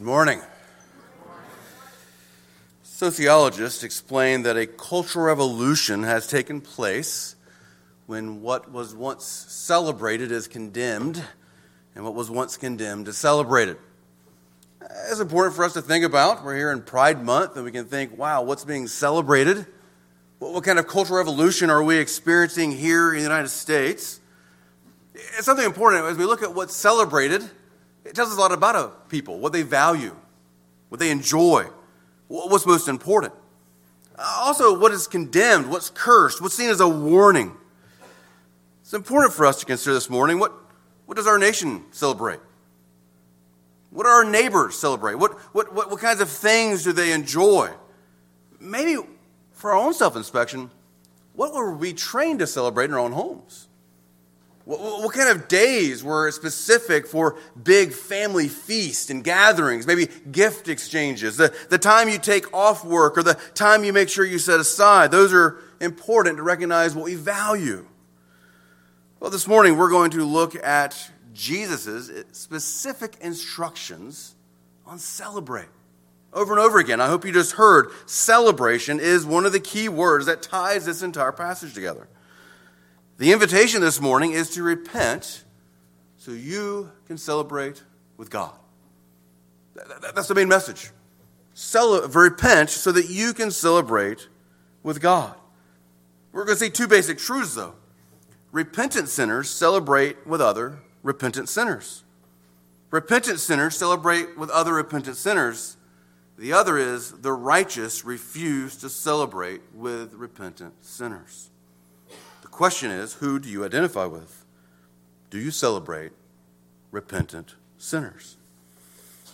Good morning. Sociologists explain that a cultural revolution has taken place when what was once celebrated is condemned and what was once condemned is celebrated. It's important for us to think about. We're here in Pride Month and we can think, wow, what's being celebrated? What kind of cultural revolution are we experiencing here in the United States? It's something important as we look at what's celebrated it tells us a lot about a people, what they value, what they enjoy, what's most important. Uh, also, what is condemned, what's cursed, what's seen as a warning. It's important for us to consider this morning what, what does our nation celebrate? What do our neighbors celebrate? What, what, what, what kinds of things do they enjoy? Maybe for our own self inspection, what were we trained to celebrate in our own homes? What, what, kind of days were specific for big family feasts and gatherings, maybe gift exchanges, the, the time you take off work or the time you make sure you set aside? Those are important to recognize what we value. Well, this morning we're going to look at Jesus' specific instructions on celebrate. Over and over again, I hope you just heard celebration is one of the key words that ties this entire passage together. The invitation this morning is to repent so you can celebrate with God. That's the main message. Repent so that you can celebrate with God. We're going to see two basic truths, though. Repentant sinners celebrate with other repentant sinners. Repentant sinners celebrate with other repentant sinners. The other is the righteous refuse to celebrate with repentant sinners question is who do you identify with? Do you celebrate repentant sinners?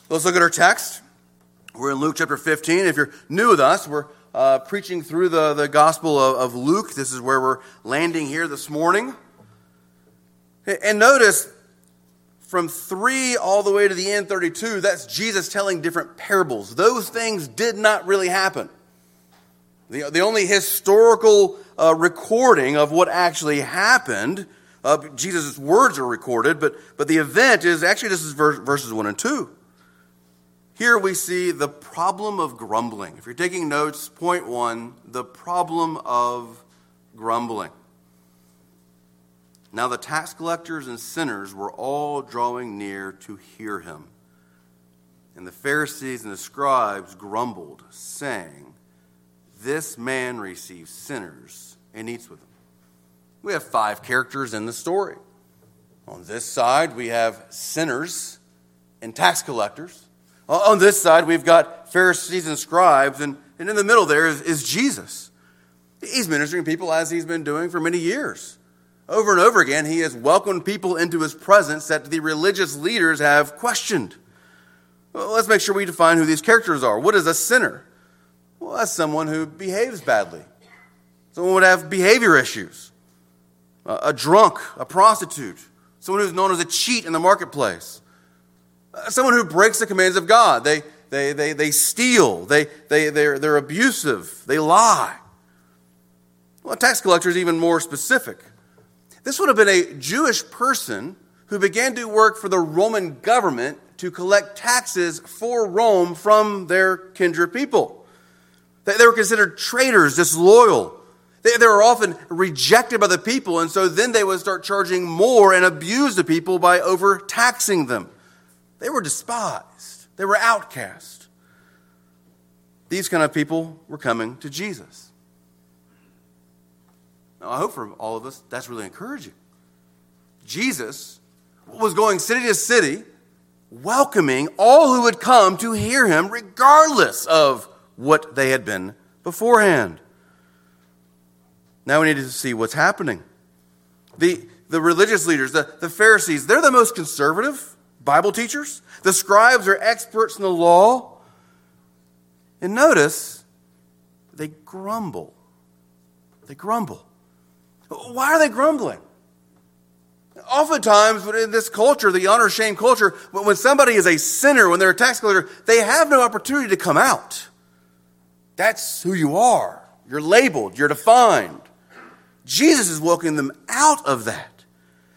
Let's look at our text. We're in Luke chapter 15. If you're new with us, we're uh, preaching through the, the Gospel of, of Luke. This is where we're landing here this morning. And notice from 3 all the way to the end 32, that's Jesus telling different parables. Those things did not really happen. The, the only historical uh, recording of what actually happened, uh, Jesus' words are recorded, but, but the event is actually this is verse, verses 1 and 2. Here we see the problem of grumbling. If you're taking notes, point one the problem of grumbling. Now the tax collectors and sinners were all drawing near to hear him. And the Pharisees and the scribes grumbled, saying, this man receives sinners and eats with them. We have five characters in the story. On this side, we have sinners and tax collectors. On this side, we've got Pharisees and scribes, and, and in the middle there is, is Jesus. He's ministering people as he's been doing for many years. Over and over again, he has welcomed people into his presence that the religious leaders have questioned. Well, let's make sure we define who these characters are. What is a sinner? Well, that's someone who behaves badly. Someone would have behavior issues. A, drunk, a prostitute, someone who's known as a cheat in the marketplace. Uh, someone who breaks the commands of God. They, they, they, they steal, they, they, they're, they're abusive, they lie. Well, a tax collector is even more specific. This would have been a Jewish person who began to work for the Roman government to collect taxes for Rome from their kindred people. They were considered traitors, disloyal. They, they were often rejected by the people, and so then they would start charging more and abuse the people by overtaxing them. They were despised, they were outcast. These kind of people were coming to Jesus. Now, I hope for all of us that's really encouraging. Jesus was going city to city, welcoming all who would come to hear him, regardless of what they had been beforehand. Now we need to see what's happening. The, the religious leaders, the, the Pharisees, they're the most conservative Bible teachers. The scribes are experts in the law. And notice, they grumble. They grumble. Why are they grumbling? Oftentimes, in this culture, the honor shame culture, when somebody is a sinner, when they're a tax collector, they have no opportunity to come out. That's who you are. You're labeled, you're defined. Jesus is welcoming them out of that.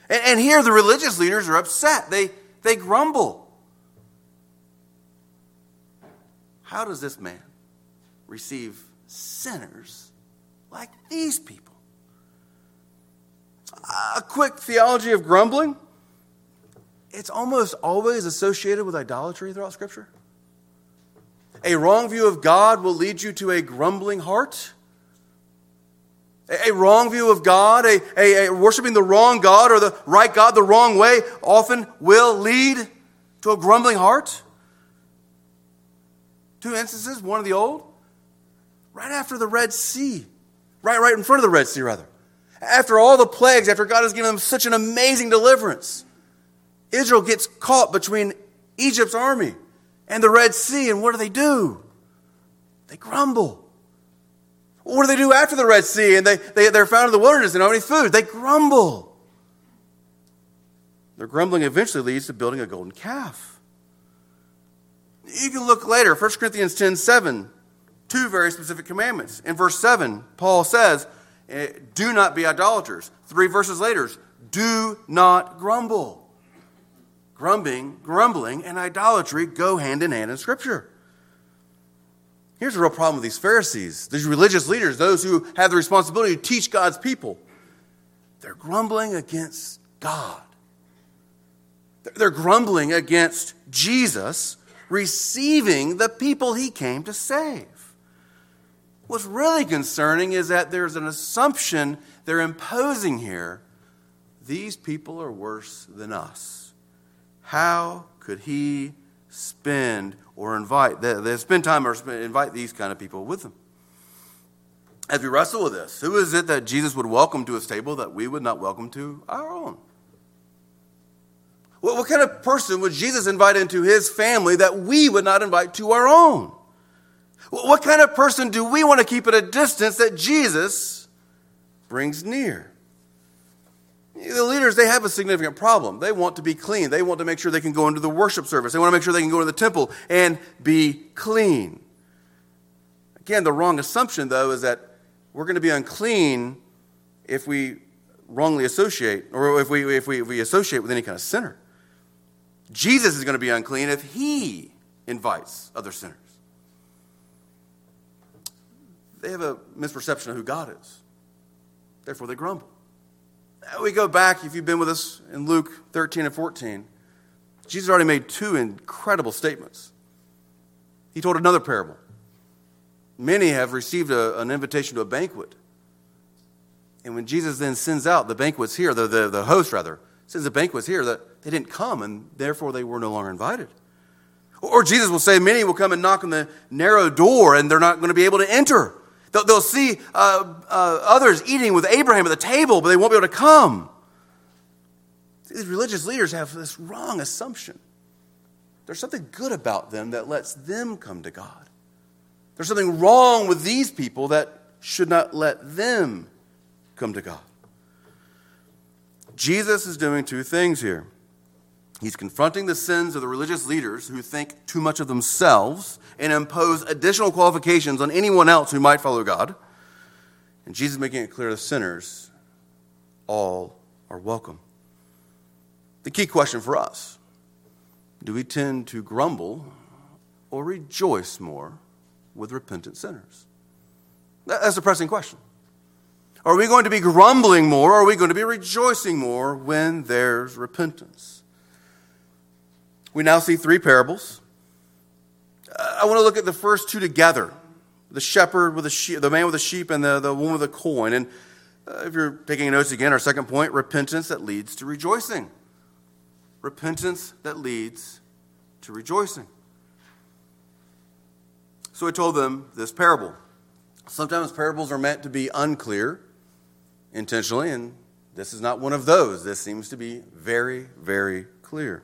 And, and here the religious leaders are upset. They, they grumble. how does this man receive sinners like these people? A quick theology of grumbling. It's almost always associated with idolatry throughout Scripture. A wrong view of God will lead you to a grumbling heart. A wrong view of God, a, a, a, worshiping the wrong God or the right God the wrong way, often will lead to a grumbling heart. Two instances, one of the old, right after the Red Sea, right, right in front of the Red Sea, rather. After all the plagues, after God has given them such an amazing deliverance, Israel gets caught between Egypt's army and the Red Sea, and what do they do? They grumble. What do they do after the Red Sea and they, they, they're found in the wilderness and don't have any food? They grumble. Their grumbling eventually leads to building a golden calf. You can look later, 1 Corinthians 10 7, two very specific commandments. In verse 7, Paul says, eh, Do not be idolaters. Three verses later, do not grumble. Grumbling, grumbling and idolatry go hand in hand in Scripture. Here's the real problem with these Pharisees, these religious leaders, those who have the responsibility to teach God's people. They're grumbling against God. They're grumbling against Jesus receiving the people he came to save. What's really concerning is that there's an assumption they're imposing here. These people are worse than us. How could he spend or invite, they, spend time or invite these kind of people with them. As we wrestle with this, who is it that Jesus would welcome to his table that we would not welcome to our own? What, what kind of person would Jesus invite into his family that we would not invite to our own? What kind of person do we want to keep at a distance that Jesus brings near? The leaders, they have a significant problem. They want to be clean. They want to make sure they can go into the worship service. They want to make sure they can go to the temple and be clean. Again, the wrong assumption, though, is that we're going to be unclean if we wrongly associate, or if we, if we, if we associate with any kind of sinner. Jesus is going to be unclean if he invites other sinners. They have a misperception of who God is. Therefore, they grumble. Uh, we go back, if you've been with us in Luke 13 and 14, Jesus already made two incredible statements. He told another parable. Many have received a, an invitation to a banquet. And when Jesus then sends out the banquets here, the, the, the host rather, sends the banquets here, that they didn't come and therefore they were no longer invited. Or Jesus will say, Many will come and knock on the narrow door and they're not going to be able to enter. They'll, they'll see uh, uh, others eating with Abraham at the table, but they won't be able to come. These religious leaders have this wrong assumption. There's something good about them that lets them come to God. There's something wrong with these people that should not let them come to God. Jesus is doing two things here. He's confronting the sins of the religious leaders who think too much of themselves and impose additional qualifications on anyone else who might follow God. And Jesus making it clear to sinners, all are welcome. The key question for us do we tend to grumble or rejoice more with repentant sinners? That's a pressing question. Are we going to be grumbling more or are we going to be rejoicing more when there's repentance? We now see three parables. I want to look at the first two together the shepherd with the sheep, the man with the sheep, and the, the woman with the coin. And uh, if you're taking notes again, our second point repentance that leads to rejoicing. Repentance that leads to rejoicing. So I told them this parable. Sometimes parables are meant to be unclear intentionally, and this is not one of those. This seems to be very, very clear.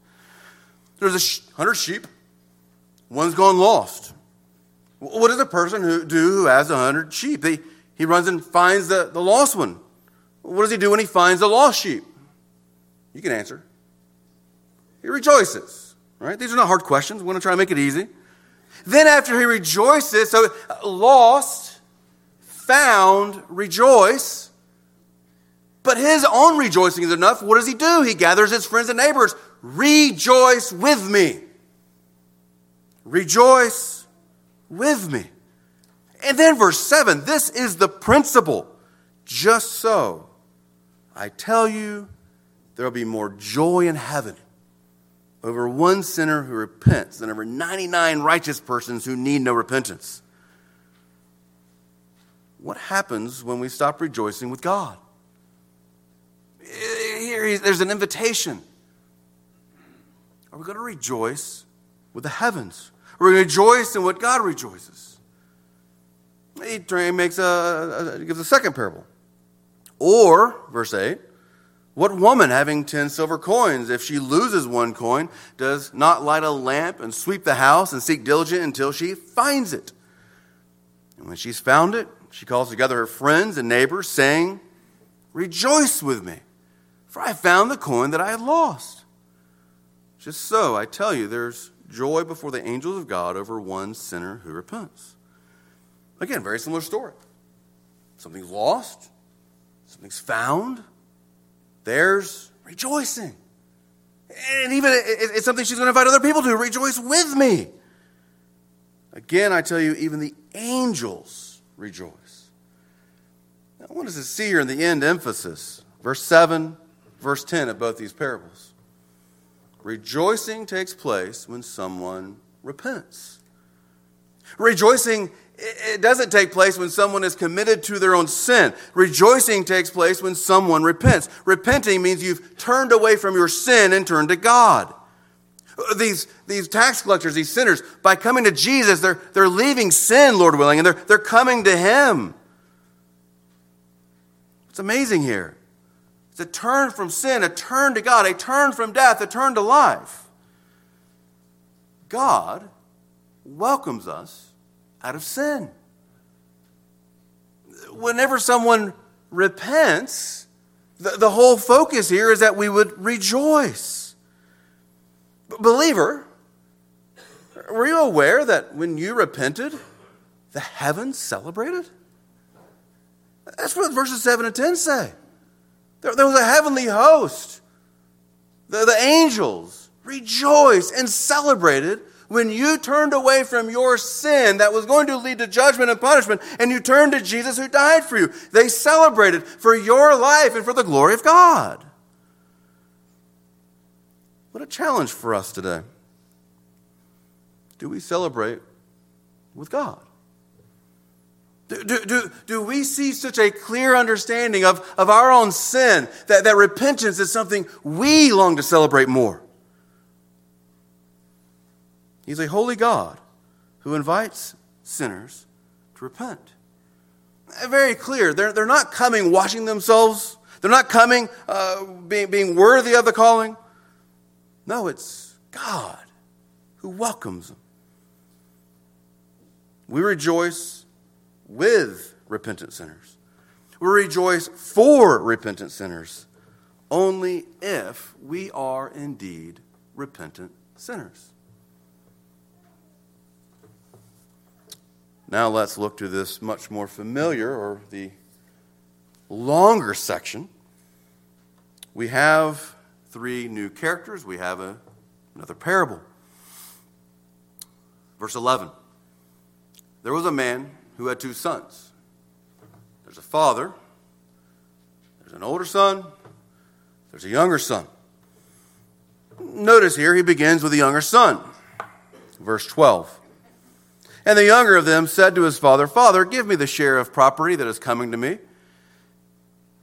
There's a hundred sheep. One's gone lost. What does a person who, do who has a hundred sheep? He, he runs and finds the, the lost one. What does he do when he finds the lost sheep? You can answer. He rejoices, right? These are not hard questions. We're going to try to make it easy. Then, after he rejoices, so uh, lost, found, rejoice. But his own rejoicing is enough. What does he do? He gathers his friends and neighbors. Rejoice with me. Rejoice with me. And then, verse 7 this is the principle. Just so, I tell you, there will be more joy in heaven over one sinner who repents than over 99 righteous persons who need no repentance. What happens when we stop rejoicing with God? Here, there's an invitation. Are we going to rejoice with the heavens? Are we going to rejoice in what God rejoices? He makes a, a gives a second parable. Or, verse 8, what woman having ten silver coins, if she loses one coin, does not light a lamp and sweep the house and seek diligent until she finds it? And when she's found it, she calls together her friends and neighbors, saying, Rejoice with me, for I found the coin that I had lost. Just so, I tell you, there's joy before the angels of God over one sinner who repents. Again, very similar story. Something's lost, something's found, there's rejoicing. And even it's something she's going to invite other people to rejoice with me. Again, I tell you, even the angels rejoice. Now, what does it see here in the end emphasis? Verse 7, verse 10 of both these parables. Rejoicing takes place when someone repents. Rejoicing it doesn't take place when someone is committed to their own sin. Rejoicing takes place when someone repents. Repenting means you've turned away from your sin and turned to God. These, these tax collectors, these sinners, by coming to Jesus, they're, they're leaving sin, Lord willing, and they're, they're coming to Him. It's amazing here. A turn from sin, a turn to God, a turn from death, a turn to life. God welcomes us out of sin. Whenever someone repents, the, the whole focus here is that we would rejoice. Believer, were you aware that when you repented, the heavens celebrated? That's what verses 7 and 10 say. There, there was a heavenly host. The, the angels rejoiced and celebrated when you turned away from your sin that was going to lead to judgment and punishment, and you turned to Jesus who died for you. They celebrated for your life and for the glory of God. What a challenge for us today. Do we celebrate with God? Do, do, do, we see such a clear understanding of, of our own sin that, that repentance is something we long to celebrate more? He's a holy God who invites sinners to repent. Very clear. They're, they're not coming washing themselves, they're not coming uh, being, being worthy of the calling. No, it's God who welcomes them. We rejoice with repentant sinners. We rejoice for repentant sinners only if we are indeed repentant sinners. Now let's look to this much more familiar or the longer section. We have three new characters, we have a, another parable. Verse 11 There was a man who had two sons. There's a father, there's an older son, there's a younger son. Notice here he begins with the younger son. Verse 12. And the younger of them said to his father, Father, give me the share of property that is coming to me.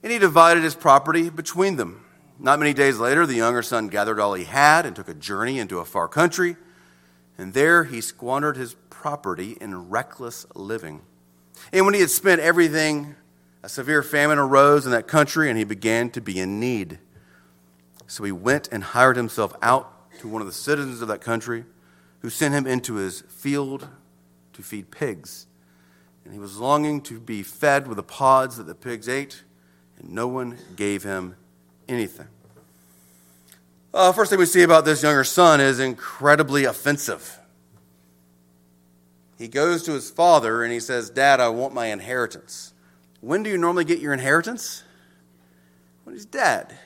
And he divided his property between them. Not many days later, the younger son gathered all he had and took a journey into a far country. And there he squandered his property in reckless living. And when he had spent everything, a severe famine arose in that country, and he began to be in need. So he went and hired himself out to one of the citizens of that country, who sent him into his field to feed pigs. And he was longing to be fed with the pods that the pigs ate, and no one gave him anything. Uh, first thing we see about this younger son is incredibly offensive. He goes to his father and he says, Dad, I want my inheritance. When do you normally get your inheritance? When he's dead.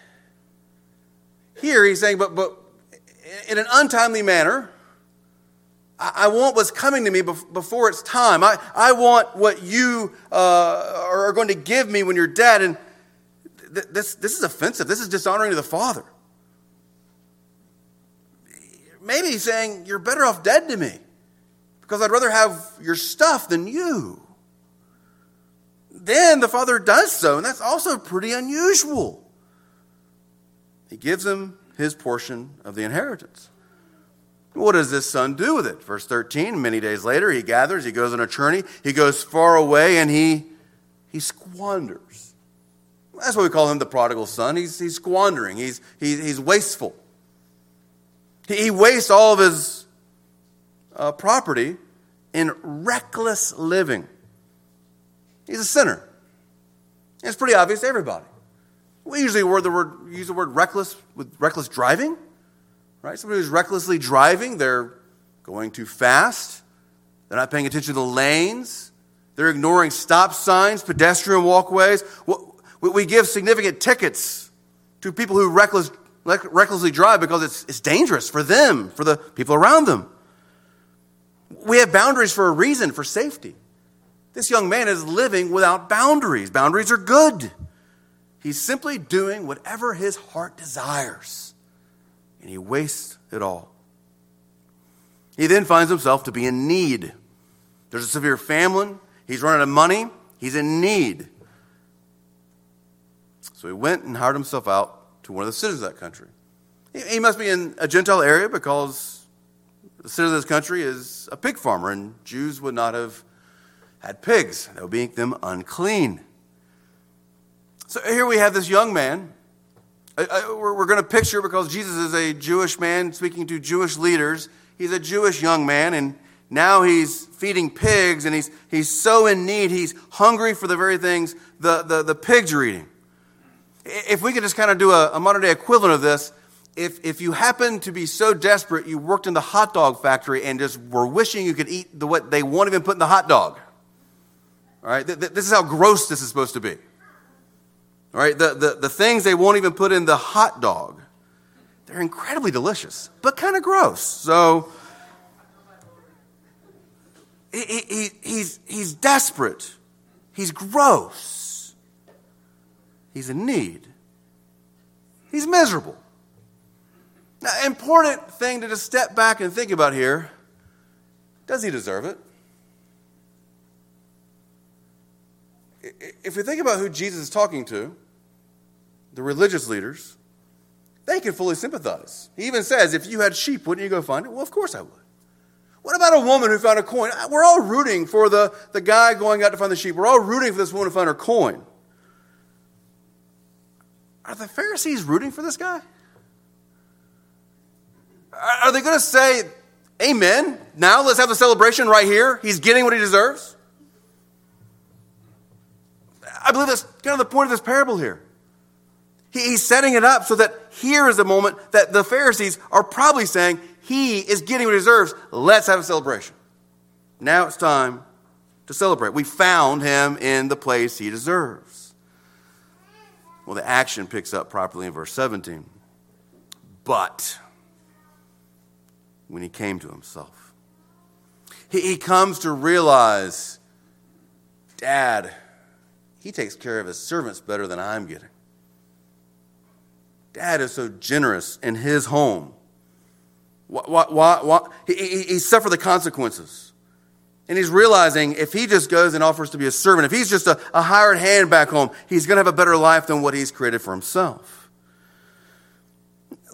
Here he's saying, but, but in an untimely manner, I want what's coming to me before it's time. I, I want what you uh, are going to give me when you're dead. And th- this, this is offensive. This is dishonoring to the Father. Maybe he's saying, You're better off dead to me because I'd rather have your stuff than you. Then the Father does so, and that's also pretty unusual. He gives him his portion of the inheritance. What does this son do with it? Verse 13, many days later, he gathers, he goes on a journey, he goes far away, and he, he squanders. That's why we call him the prodigal son. He's, he's squandering, he's, he's, he's wasteful. He, he wastes all of his uh, property in reckless living. He's a sinner. It's pretty obvious to everybody. We usually word the word, use the word reckless with reckless driving. Right? Somebody who's recklessly driving, they're going too fast. They're not paying attention to the lanes. They're ignoring stop signs, pedestrian walkways. We give significant tickets to people who reckless, recklessly drive because it's, it's dangerous for them, for the people around them. We have boundaries for a reason, for safety. This young man is living without boundaries. Boundaries are good. He's simply doing whatever his heart desires and he wastes it all. He then finds himself to be in need. There's a severe famine. He's running out of money. He's in need. So he went and hired himself out to one of the citizens of that country. He must be in a Gentile area because the citizen of this country is a pig farmer, and Jews would not have had pigs. That would make them unclean. So here we have this young man we're going to picture because Jesus is a Jewish man speaking to Jewish leaders. He's a Jewish young man, and now he's feeding pigs, and he's, he's so in need. He's hungry for the very things the, the, the pigs are eating. If we could just kind of do a, a modern day equivalent of this, if, if you happen to be so desperate you worked in the hot dog factory and just were wishing you could eat the, what they won't even put in the hot dog, all right, th- th- this is how gross this is supposed to be. Right? The, the, the things they won't even put in the hot dog, they're incredibly delicious, but kind of gross. So he, he, he's, he's desperate. He's gross. He's in need. He's miserable. Now, important thing to just step back and think about here does he deserve it? If you think about who Jesus is talking to, the religious leaders, they can fully sympathize. He even says, if you had sheep, wouldn't you go find it? Well, of course I would. What about a woman who found a coin? We're all rooting for the, the guy going out to find the sheep. We're all rooting for this woman to find her coin. Are the Pharisees rooting for this guy? Are they going to say, Amen? Now let's have the celebration right here. He's getting what he deserves? I believe that's kind of the point of this parable here. He's setting it up so that here is the moment that the Pharisees are probably saying, He is getting what he deserves. Let's have a celebration. Now it's time to celebrate. We found him in the place he deserves. Well, the action picks up properly in verse 17. But when he came to himself, he, he comes to realize, Dad, he takes care of his servants better than I'm getting. Dad is so generous in his home. Why, why, why, he, he, he suffered the consequences. And he's realizing if he just goes and offers to be a servant, if he's just a, a hired hand back home, he's going to have a better life than what he's created for himself.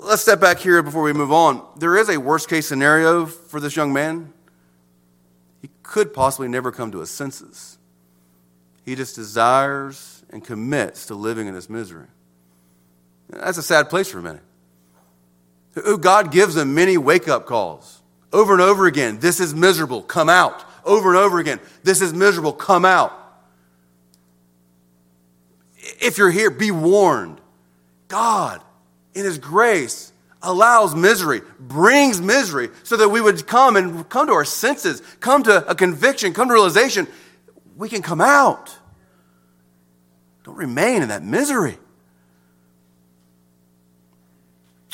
Let's step back here before we move on. There is a worst case scenario for this young man. He could possibly never come to his senses. He just desires and commits to living in this misery. That's a sad place for many. God gives them many wake up calls over and over again. This is miserable. Come out. over and over again. This is miserable. Come out. If you're here, be warned. God, in His grace, allows misery, brings misery, so that we would come and come to our senses, come to a conviction, come to realization. We can come out. Don't remain in that misery.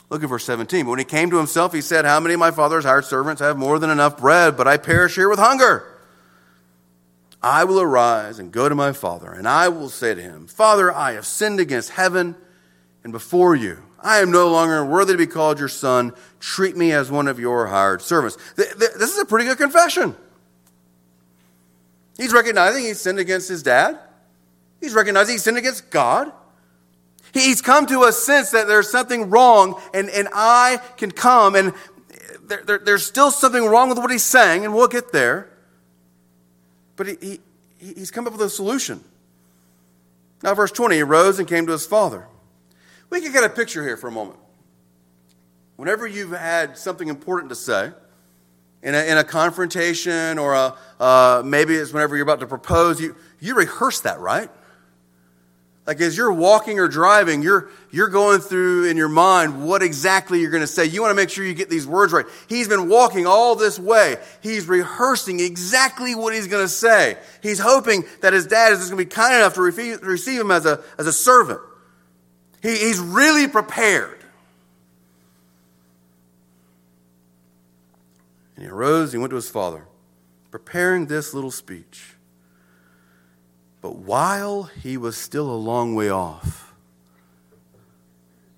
Look at verse 17. But when he came to himself, he said, How many of my father's hired servants have more than enough bread, but I perish here with hunger? I will arise and go to my father, and I will say to him, Father, I have sinned against heaven and before you. I am no longer worthy to be called your son. Treat me as one of your hired servants. This is a pretty good confession. He's recognizing he's sinned against his dad. He's recognizing he sinned against God. He's come to a sense that there's something wrong, and, and I can come, and there, there, there's still something wrong with what he's saying, and we'll get there. But he, he, he's come up with a solution. Now, verse 20, he rose and came to his father. We can get a picture here for a moment. Whenever you've had something important to say, in a, in a confrontation or a, uh, maybe it's whenever you're about to propose, you, you rehearse that, right? Like as you're walking or driving, you're, you're going through in your mind what exactly you're going to say. You want to make sure you get these words right. He's been walking all this way. He's rehearsing exactly what he's going to say. He's hoping that his dad is going to be kind enough to receive him as a, as a servant. He, he's really prepared. And he arose, he went to his father, preparing this little speech. But while he was still a long way off,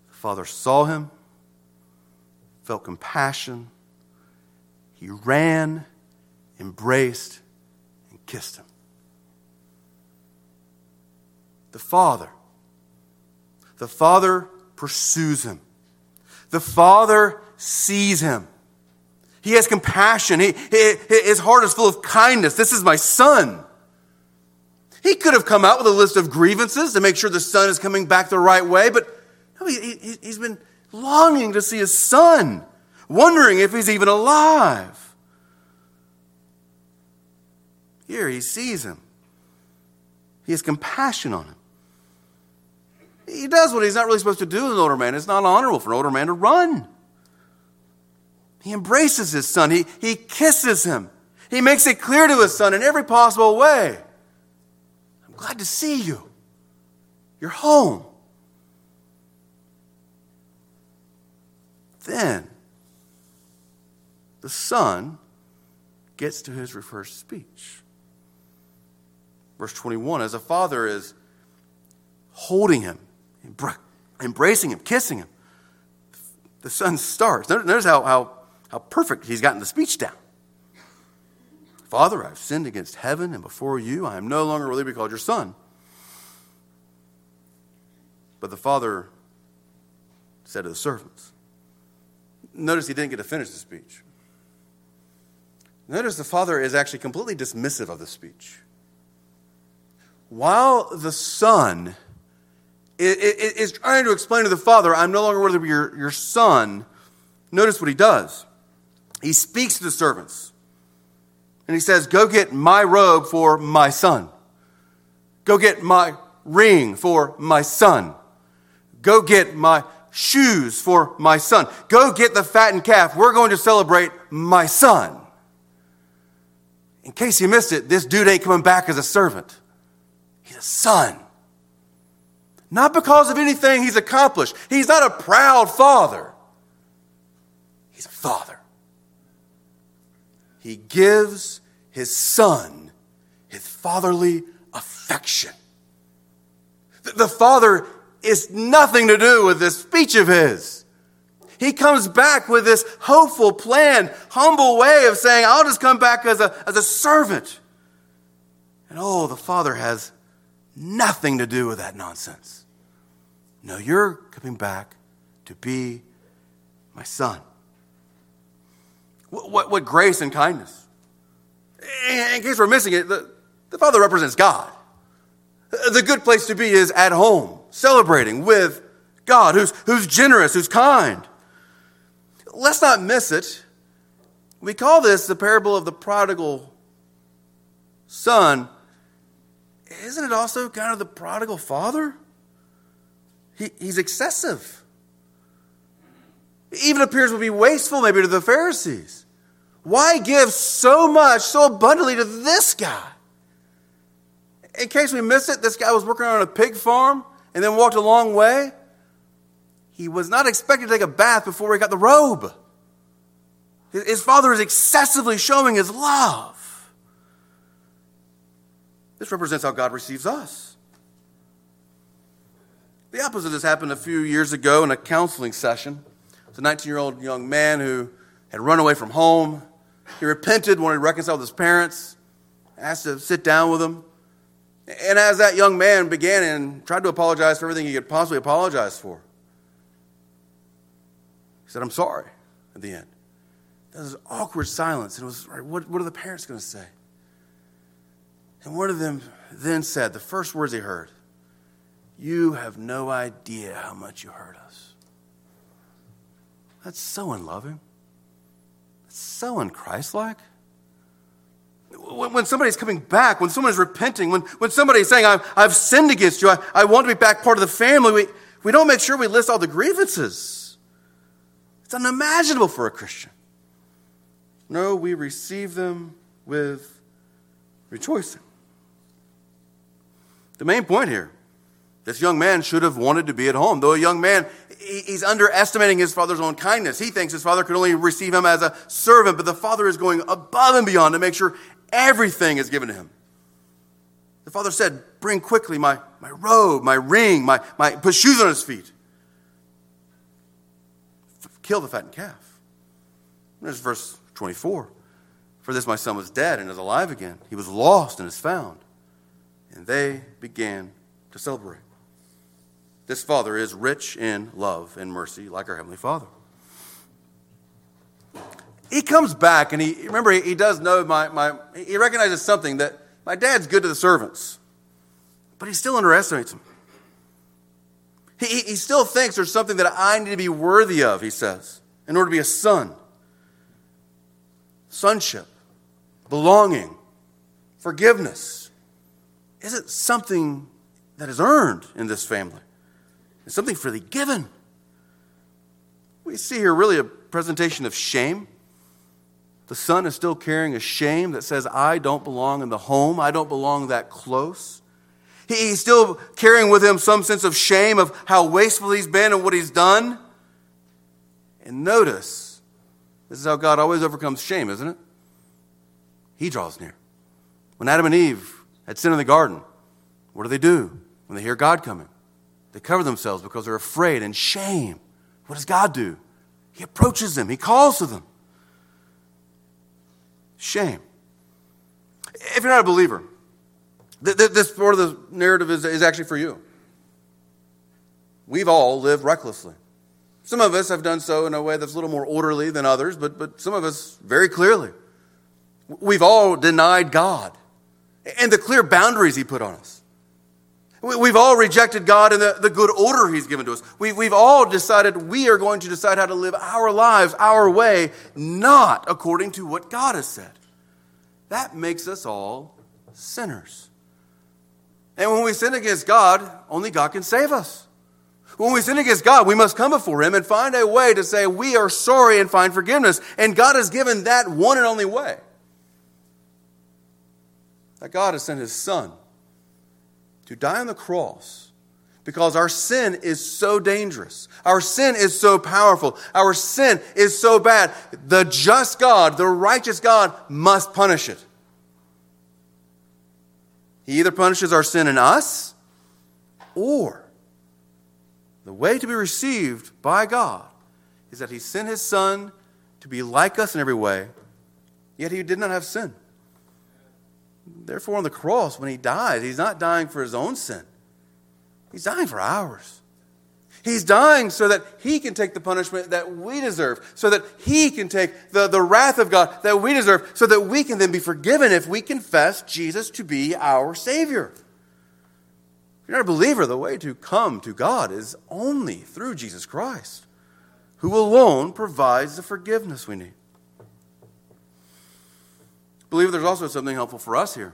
the father saw him, felt compassion. He ran, embraced, and kissed him. The father, the father pursues him. The father sees him. He has compassion. He, he, his heart is full of kindness. This is my son. He could have come out with a list of grievances to make sure the son is coming back the right way, but no, he, he, he's been longing to see his son, wondering if he's even alive. Here he sees him. He has compassion on him. He does what he's not really supposed to do as an older man. It's not honorable for an older man to run. He embraces his son. He, he kisses him. He makes it clear to his son in every possible way I'm Glad to see you. You're home. Then the son gets to his first speech. Verse 21 as a father is holding him, embracing him, kissing him, the son starts. Notice how, how, how perfect he's gotten the speech down. Father, I've sinned against heaven and before you. I am no longer worthy to be called your son. But the father said to the servants, Notice he didn't get to finish the speech. Notice the father is actually completely dismissive of the speech. While the son is trying to explain to the father, I'm no longer worthy be your, your son, notice what he does. He speaks to the servants and he says, Go get my robe for my son. Go get my ring for my son. Go get my shoes for my son. Go get the fattened calf. We're going to celebrate my son. In case you missed it, this dude ain't coming back as a servant. He's a son. Not because of anything he's accomplished. He's not a proud father. He's a father. He gives his son his fatherly affection. The father is nothing to do with this speech of his. He comes back with this hopeful plan, humble way of saying, I'll just come back as a, as a servant. And oh, the father has nothing to do with that nonsense. No, you're coming back to be my son. What, what, what grace and kindness. In case we're missing it, the, the Father represents God. The good place to be is at home, celebrating with God, who's, who's generous, who's kind. Let's not miss it. We call this the parable of the prodigal son, isn't it also kind of the prodigal father? He, he's excessive. He even appears to be wasteful, maybe, to the Pharisees. Why give so much, so abundantly to this guy? In case we miss it, this guy was working on a pig farm and then walked a long way. He was not expected to take a bath before he got the robe. His father is excessively showing his love. This represents how God receives us. The opposite has happened a few years ago in a counseling session. It's a 19 year old young man who had run away from home. He repented, wanted to reconcile with his parents, asked to sit down with them. And as that young man began and tried to apologize for everything he could possibly apologize for, he said, I'm sorry at the end. There was awkward silence, and it was, what, what are the parents going to say? And one of them then said, the first words he heard, You have no idea how much you hurt us. That's so unloving. That's so unchristlike. When, when somebody's coming back, when someone's repenting, when, when somebody's saying, I've, I've sinned against you, I, I want to be back part of the family, we, we don't make sure we list all the grievances. It's unimaginable for a Christian. No, we receive them with rejoicing. The main point here this young man should have wanted to be at home. Though a young man, he's underestimating his father's own kindness. He thinks his father could only receive him as a servant, but the father is going above and beyond to make sure everything is given to him. The father said, Bring quickly my, my robe, my ring, my, my, put shoes on his feet. Kill the fattened calf. There's verse 24. For this my son was dead and is alive again. He was lost and is found and they began to celebrate. This Father is rich in love and mercy, like our Heavenly Father. He comes back and he, remember, he, does know my, my, he recognizes something that my dad's good to the servants, but he still underestimates them. He, he still thinks there's something that I need to be worthy of, he says, in order to be a son. Sonship, belonging, forgiveness isn't something that is earned in this family. It's something freely given. We see here really a presentation of shame. The son is still carrying a shame that says, I don't belong in the home, I don't belong that close. He's still carrying with him some sense of shame of how wasteful he's been and what he's done. And notice, this is how God always overcomes shame, isn't it? He draws near. When Adam and Eve had sin in the garden, what do they do when they hear God coming? They cover themselves because they're afraid and shame. What does God do? He approaches them, He calls to them. Shame. If you're not a believer, this part of the narrative is, actually for you. We've all lived recklessly. Some of us have done so in a way that's a little more orderly than others, but, but some of us very clearly. We've all denied God and the clear boundaries He put on us. We've all rejected God and the, the good order He's given to us. We, we've all decided we are going to decide how to live our lives our way, not according to what God has said. That makes us all sinners. And when we sin against God, only God can save us. When we sin against God, we must come before Him and find a way to say we are sorry and find forgiveness. And God has given that one and only way that God has sent his son to die on the cross because our sin is so dangerous. Our sin is so powerful. Our sin is so bad. The just God, the righteous God, must punish it. He either punishes our sin in us, or the way to be received by God is that He sent His Son to be like us in every way, yet He did not have sin. Therefore, on the cross, when he dies, he's not dying for his own sin, he's dying for ours. He's dying so that he can take the punishment that we deserve, so that he can take the, the wrath of God that we deserve, so that we can then be forgiven if we confess Jesus to be our Savior. If you're not a believer, the way to come to God is only through Jesus Christ, who alone provides the forgiveness we need. Believe there's also something helpful for us here.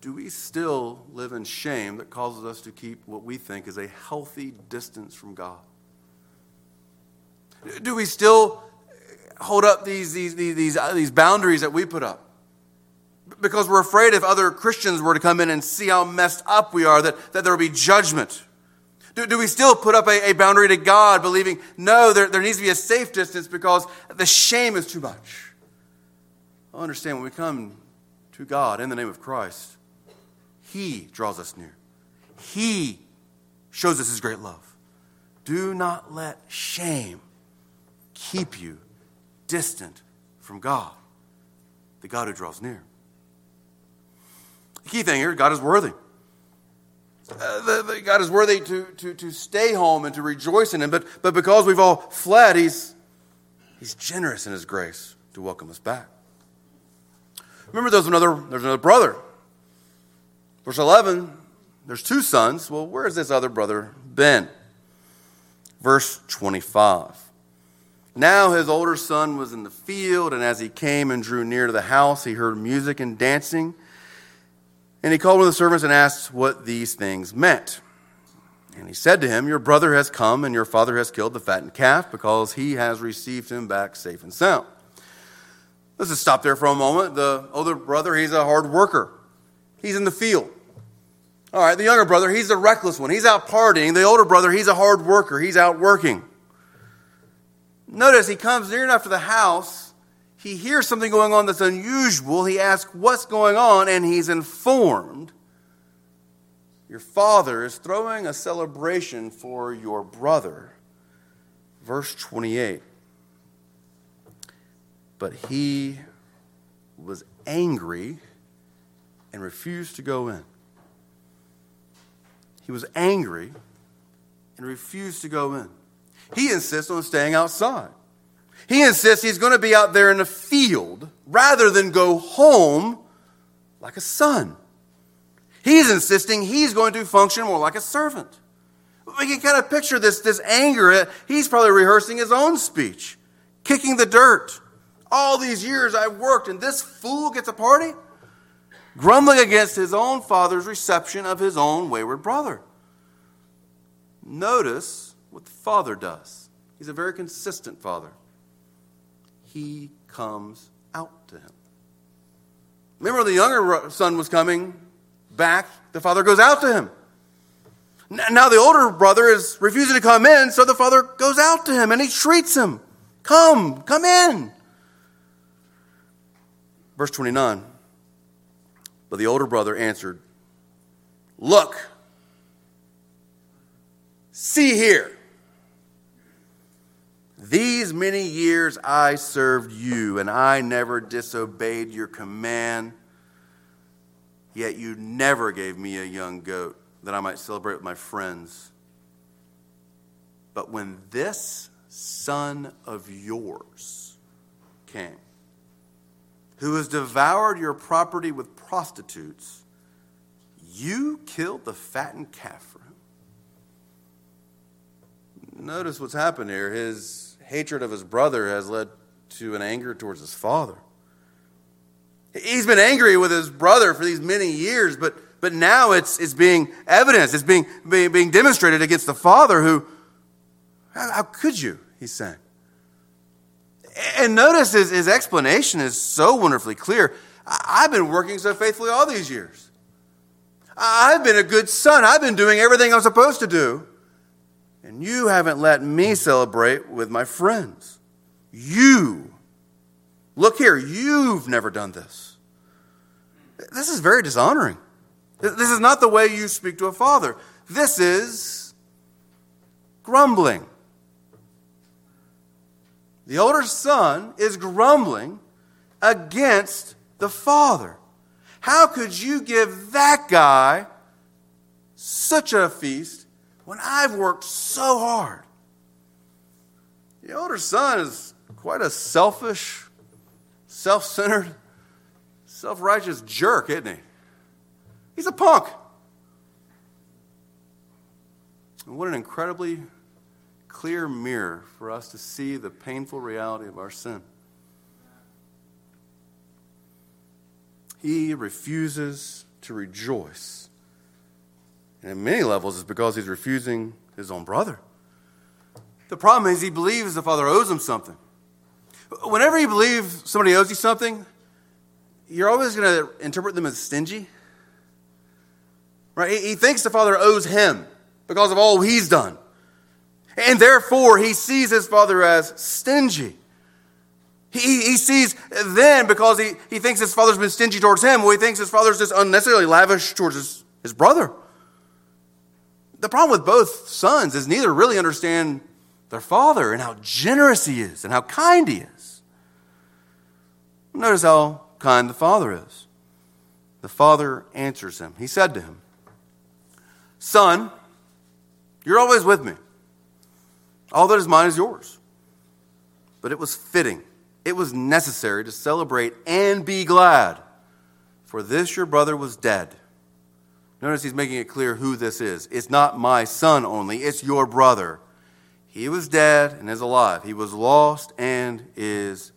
do we still live in shame that causes us to keep what we think is a healthy distance from God? Do we still hold up these, these, these, these, uh, these boundaries that we put up? Because we're afraid if other Christians were to come in and see how messed up we are, that, that there will be judgment. Do, do we still put up a, a boundary to God, believing, no, there, there needs to be a safe distance because the shame is too much? Understand when we come to God in the name of Christ, He draws us near, He shows us His great love. Do not let shame keep you distant from God, the God who draws near. The key thing here God is worthy. Uh, the, the, God is worthy to, to, to stay home and to rejoice in Him, but, but because we've all fled, he's, he's generous in His grace to welcome us back. Remember, there's another, there's another brother. Verse 11, there's two sons. Well, where's this other brother been? Verse 25. Now his older son was in the field, and as he came and drew near to the house, he heard music and dancing. And he called one of the servants and asked what these things meant. And he said to him, Your brother has come, and your father has killed the fattened calf, because he has received him back safe and sound. Let's just stop there for a moment. The older brother, he's a hard worker, he's in the field. All right, the younger brother, he's the reckless one. He's out partying. The older brother, he's a hard worker. He's out working. Notice he comes near enough to the house. He hears something going on that's unusual. He asks, What's going on? And he's informed. Your father is throwing a celebration for your brother. Verse 28. But he was angry and refused to go in. He was angry and refused to go in. He insists on staying outside. He insists he's going to be out there in the field rather than go home like a son. He's insisting he's going to function more like a servant. We can kind of picture this, this anger. He's probably rehearsing his own speech, kicking the dirt. All these years I've worked, and this fool gets a party? Grumbling against his own father's reception of his own wayward brother. Notice what the Father does. He's a very consistent Father. He comes out to him. Remember, the younger son was coming back, the father goes out to him. Now the older brother is refusing to come in, so the father goes out to him and he treats him. Come, come in. Verse 29. But the older brother answered, Look, see here. These many years I served you, and I never disobeyed your command. Yet you never gave me a young goat that I might celebrate with my friends. But when this son of yours came, who has devoured your property with prostitutes, you killed the fattened calf for him. Notice what's happened here. His hatred of his brother has led to an anger towards his father. He's been angry with his brother for these many years, but, but now it's, it's being evidenced, it's being, being, being demonstrated against the father who, how, how could you, he's saying. And notice his, his explanation is so wonderfully clear. I've been working so faithfully all these years. I've been a good son. I've been doing everything I'm supposed to do. And you haven't let me celebrate with my friends. You. Look here, you've never done this. This is very dishonoring. This is not the way you speak to a father. This is grumbling. The older son is grumbling against the father. How could you give that guy such a feast when I've worked so hard. The older son is quite a selfish, self centered, self righteous jerk, isn't he? He's a punk. And what an incredibly clear mirror for us to see the painful reality of our sin. He refuses to rejoice. And at many levels, it's because he's refusing his own brother. The problem is he believes the father owes him something. Whenever you believe somebody owes you something, you're always going to interpret them as stingy. Right? He thinks the father owes him because of all he's done. And therefore, he sees his father as stingy. He, he sees then, because he, he thinks his father's been stingy towards him, well, he thinks his father's just unnecessarily lavish towards his, his brother. The problem with both sons is neither really understand their father and how generous he is and how kind he is. Notice how kind the father is. The father answers him. He said to him, Son, you're always with me. All that is mine is yours. But it was fitting, it was necessary to celebrate and be glad, for this your brother was dead. Notice he's making it clear who this is. It's not my son only, it's your brother. He was dead and is alive. He was lost and is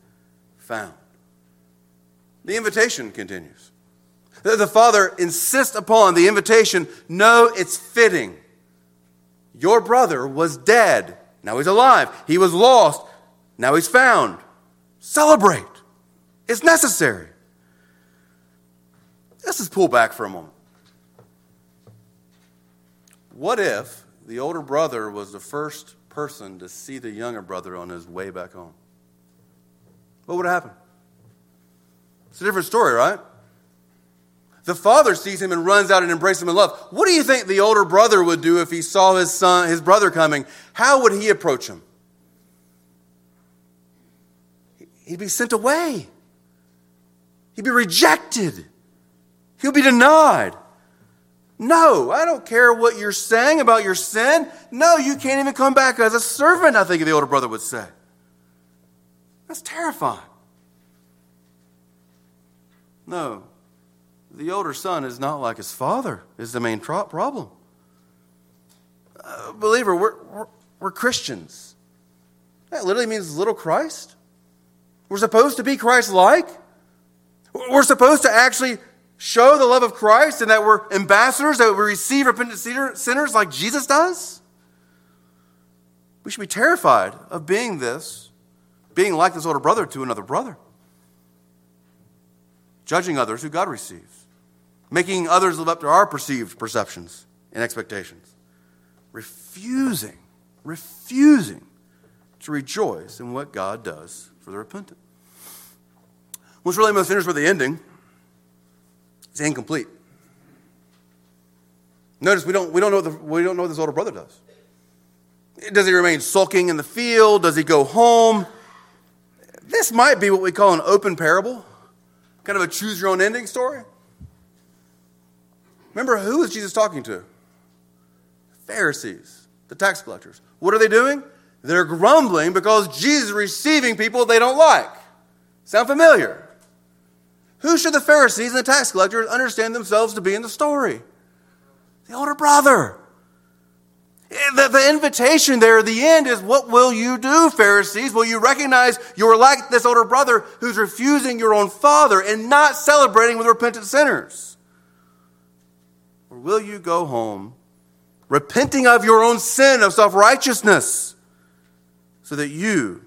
found. The invitation continues. The Father insists upon the invitation no, it's fitting. Your brother was dead. Now he's alive. He was lost. Now he's found. Celebrate. It's necessary. Let's just pull back for a moment. What if the older brother was the first person to see the younger brother on his way back home? What would happen? It's a different story, right? The father sees him and runs out and embraces him in love. What do you think the older brother would do if he saw his son, his brother coming? How would he approach him? He'd be sent away. He'd be rejected. He'll be denied. No, I don't care what you're saying about your sin. No, you can't even come back as a servant, I think the older brother would say. That's terrifying. No, the older son is not like his father, is the main problem. Uh, believer, we're, we're, we're Christians. That literally means little Christ. We're supposed to be Christ like. We're supposed to actually show the love of Christ and that we're ambassadors, that we receive repentant sinners like Jesus does. We should be terrified of being this, being like this older brother to another brother, judging others who God receives making others live up to our perceived perceptions and expectations, refusing, refusing to rejoice in what God does for the repentant. What's really most interesting with the ending is incomplete. Notice we don't, we, don't know the, we don't know what this older brother does. Does he remain sulking in the field? Does he go home? This might be what we call an open parable, kind of a choose your own ending story. Remember, who is Jesus talking to? Pharisees, the tax collectors. What are they doing? They're grumbling because Jesus is receiving people they don't like. Sound familiar? Who should the Pharisees and the tax collectors understand themselves to be in the story? The older brother. Eh, the, the invitation there at the end is what will you do, Pharisees? Will you recognize you're like this older brother who's refusing your own father and not celebrating with repentant sinners? Will you go home repenting of your own sin of self righteousness so that you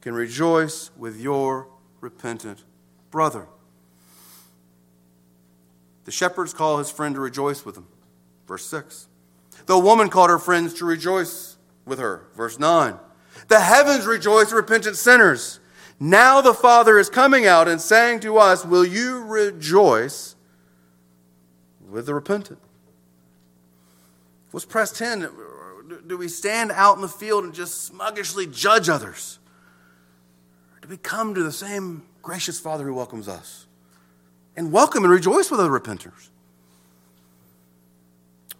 can rejoice with your repentant brother? The shepherds call his friend to rejoice with him. Verse 6. The woman called her friends to rejoice with her. Verse 9. The heavens rejoice repentant sinners. Now the Father is coming out and saying to us, Will you rejoice with the repentant. What's press 10? Do we stand out in the field and just sluggishly judge others? Do we come to the same gracious Father who welcomes us and welcome and rejoice with other repenters?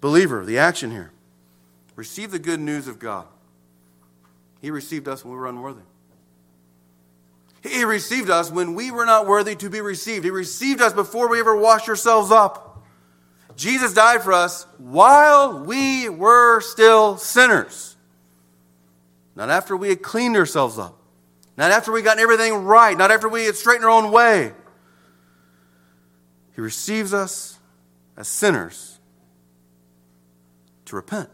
Believer, the action here. Receive the good news of God. He received us when we were unworthy. He received us when we were not worthy to be received. He received us before we ever washed ourselves up. Jesus died for us while we were still sinners. Not after we had cleaned ourselves up. Not after we gotten everything right. Not after we had straightened our own way. He receives us as sinners to repent.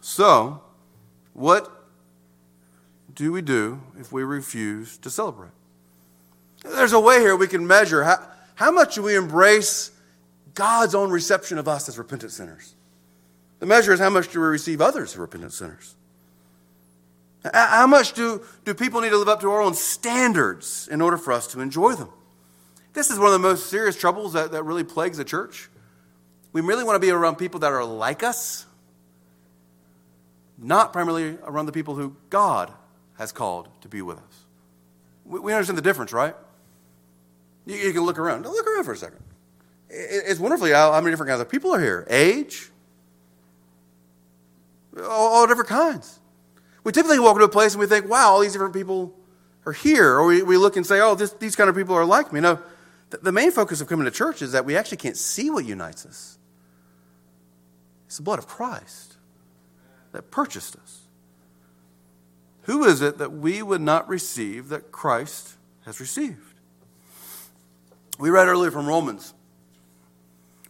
So, what do we do if we refuse to celebrate? There's a way here we can measure how, how much do we embrace God's own reception of us as repentant sinners. The measure is how much do we receive others as repentant sinners. How much do, do people need to live up to our own standards in order for us to enjoy them? This is one of the most serious troubles that, that really plagues the church. We really want to be around people that are like us, not primarily around the people who God has called to be with us. We, we understand the difference, right? You, you, can look around. Look around for a second. It, it's wonderfully how, how, many different kinds of people are here. Age, all, all different kinds. We typically walk into a place and we think, wow, all these different people are here. Or we, we look and say, oh, this, these kind of people are like me. No, the, the main focus of coming to church is that we actually can't see what unites us. It's the blood of Christ that purchased us. Who is it that we would not receive that Christ has received? We read earlier from Romans.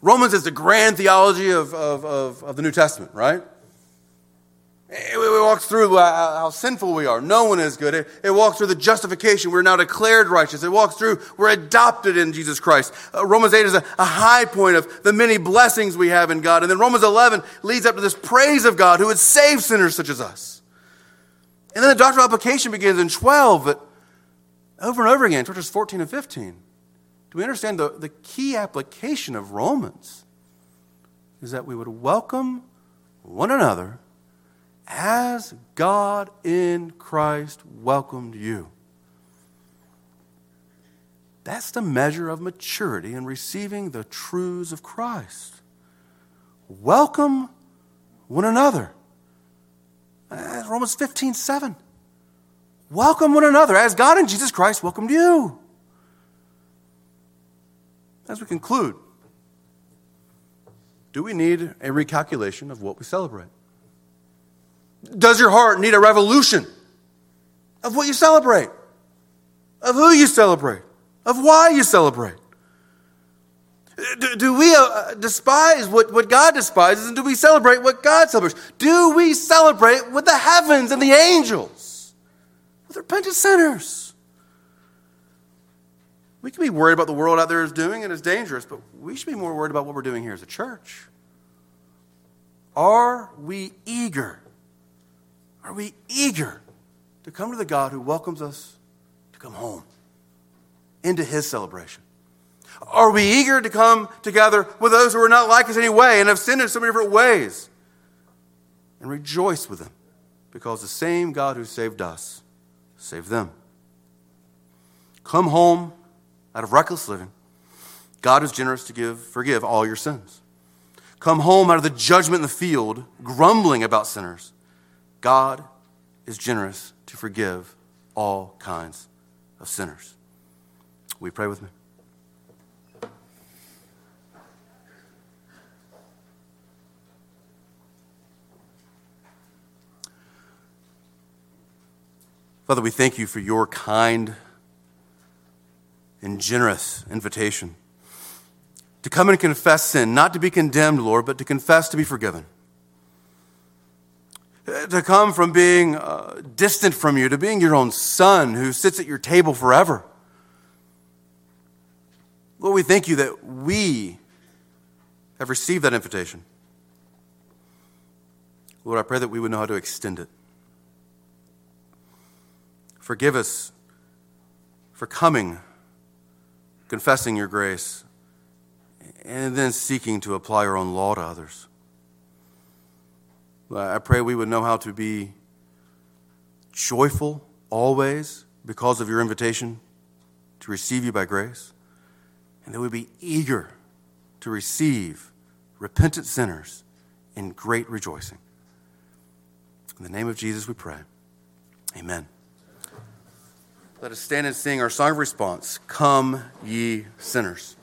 Romans is the grand theology of, of, of, of the New Testament, right? It, walks through how sinful we are. No one is good. It, it, walks through the justification. We're now declared righteous. It walks through we're adopted in Jesus Christ. Uh, Romans 8 is a, a high point of the many blessings we have in God. And then Romans 11 leads up to this praise of God who would save sinners such as us. And then the doctrinal application begins in 12, but over and over again, chapters 14 and 15. Do we understand the, the key application of Romans? Is that we would welcome one another as God in Christ welcomed you. That's the measure of maturity in receiving the truths of Christ. Welcome one another. Eh, Romans 15, 7. Welcome one another as God in Jesus Christ welcomed you. As we conclude, do we need a recalculation of what we celebrate? Does your heart need a revolution of what you celebrate, of who you celebrate, of why you celebrate? Do, do we uh, despise what, what God despises and do we celebrate what God celebrates? Do we celebrate with the heavens and the angels, with repentant sinners? We can be worried about the world out there is doing and it's dangerous, but we should be more worried about what we're doing here as a church. Are we eager are we eager to come to the God who welcomes us to come home into his celebration? Are we eager to come together with those who are not like us anyway and have sinned in so many different ways and rejoice with them because the same God who saved us saved them? Come home out of reckless living. God is generous to give, forgive all your sins. Come home out of the judgment in the field, grumbling about sinners. God is generous to forgive all kinds of sinners. You pray with me? Father, we thank you for your kind and generous invitation to come and confess sin, not to be condemned, Lord, but to confess to be forgiven to come from being uh, distant from you to being your own son who sits at your table forever. Lord, we thank you that we have received that invitation. Lord, I pray that we would know how to extend it. Forgive us for coming, confessing your grace, and then seeking to apply your own law to others. I pray we would know how to be joyful always because of your invitation to receive you by grace, and that we be eager to receive repentant sinners in great rejoicing. In the name of Jesus we pray. Amen. Let us stand and sing our song of response Come, ye sinners.